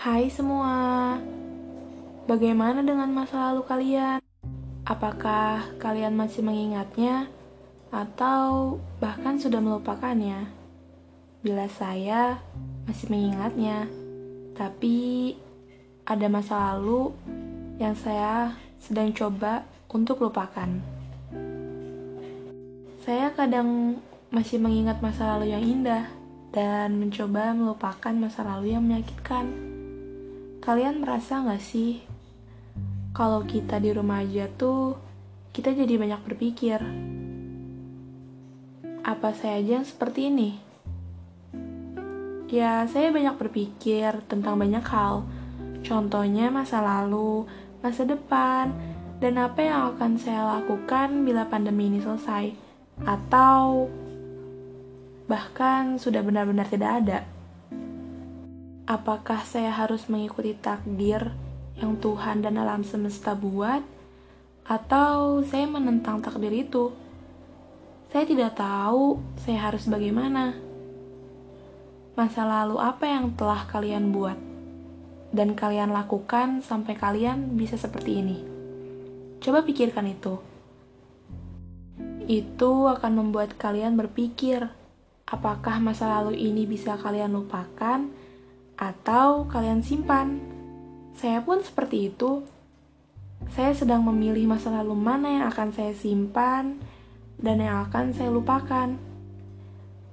Hai semua, bagaimana dengan masa lalu kalian? Apakah kalian masih mengingatnya, atau bahkan sudah melupakannya? Bila saya masih mengingatnya, tapi ada masa lalu yang saya sedang coba untuk lupakan. Saya kadang masih mengingat masa lalu yang indah dan mencoba melupakan masa lalu yang menyakitkan. Kalian merasa gak sih kalau kita di rumah aja tuh kita jadi banyak berpikir. Apa saya aja yang seperti ini? Ya, saya banyak berpikir tentang banyak hal. Contohnya masa lalu, masa depan, dan apa yang akan saya lakukan bila pandemi ini selesai. Atau bahkan sudah benar-benar tidak ada. Apakah saya harus mengikuti takdir yang Tuhan dan alam semesta buat, atau saya menentang takdir itu. Saya tidak tahu saya harus bagaimana. Masa lalu apa yang telah kalian buat dan kalian lakukan sampai kalian bisa seperti ini? Coba pikirkan itu. Itu akan membuat kalian berpikir, apakah masa lalu ini bisa kalian lupakan atau kalian simpan saya pun seperti itu. Saya sedang memilih masa lalu mana yang akan saya simpan dan yang akan saya lupakan.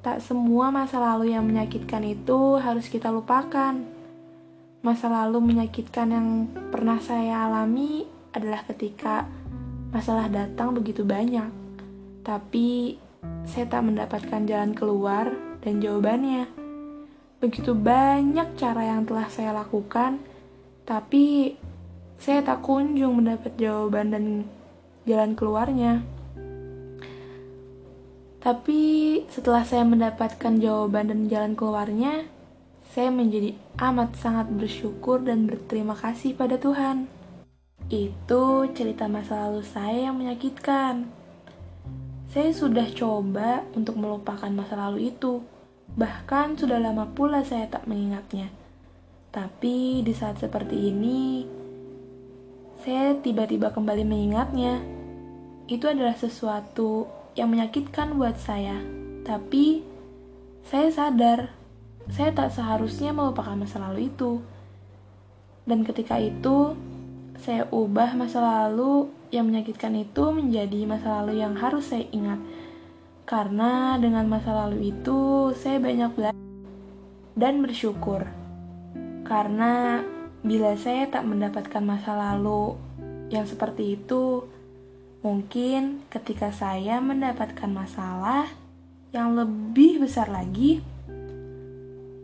Tak semua masa lalu yang menyakitkan itu harus kita lupakan. Masa lalu menyakitkan yang pernah saya alami adalah ketika masalah datang begitu banyak, tapi saya tak mendapatkan jalan keluar dan jawabannya. Begitu banyak cara yang telah saya lakukan tapi saya tak kunjung mendapat jawaban dan jalan keluarnya. Tapi setelah saya mendapatkan jawaban dan jalan keluarnya, saya menjadi amat sangat bersyukur dan berterima kasih pada Tuhan. Itu cerita masa lalu saya yang menyakitkan. Saya sudah coba untuk melupakan masa lalu itu, bahkan sudah lama pula saya tak mengingatnya. Tapi di saat seperti ini, saya tiba-tiba kembali mengingatnya. Itu adalah sesuatu yang menyakitkan buat saya. Tapi saya sadar, saya tak seharusnya melupakan masa lalu itu. Dan ketika itu, saya ubah masa lalu yang menyakitkan itu menjadi masa lalu yang harus saya ingat. Karena dengan masa lalu itu, saya banyak belajar dan bersyukur. Karena bila saya tak mendapatkan masa lalu yang seperti itu, mungkin ketika saya mendapatkan masalah yang lebih besar lagi,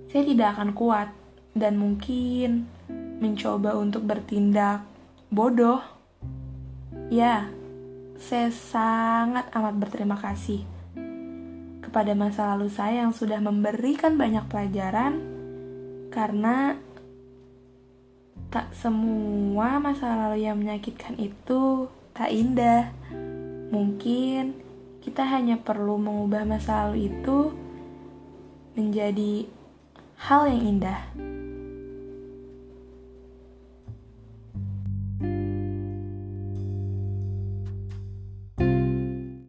saya tidak akan kuat dan mungkin mencoba untuk bertindak bodoh. Ya, saya sangat amat berterima kasih kepada masa lalu saya yang sudah memberikan banyak pelajaran karena Tak semua masa lalu yang menyakitkan itu tak indah. Mungkin kita hanya perlu mengubah masa lalu itu menjadi hal yang indah.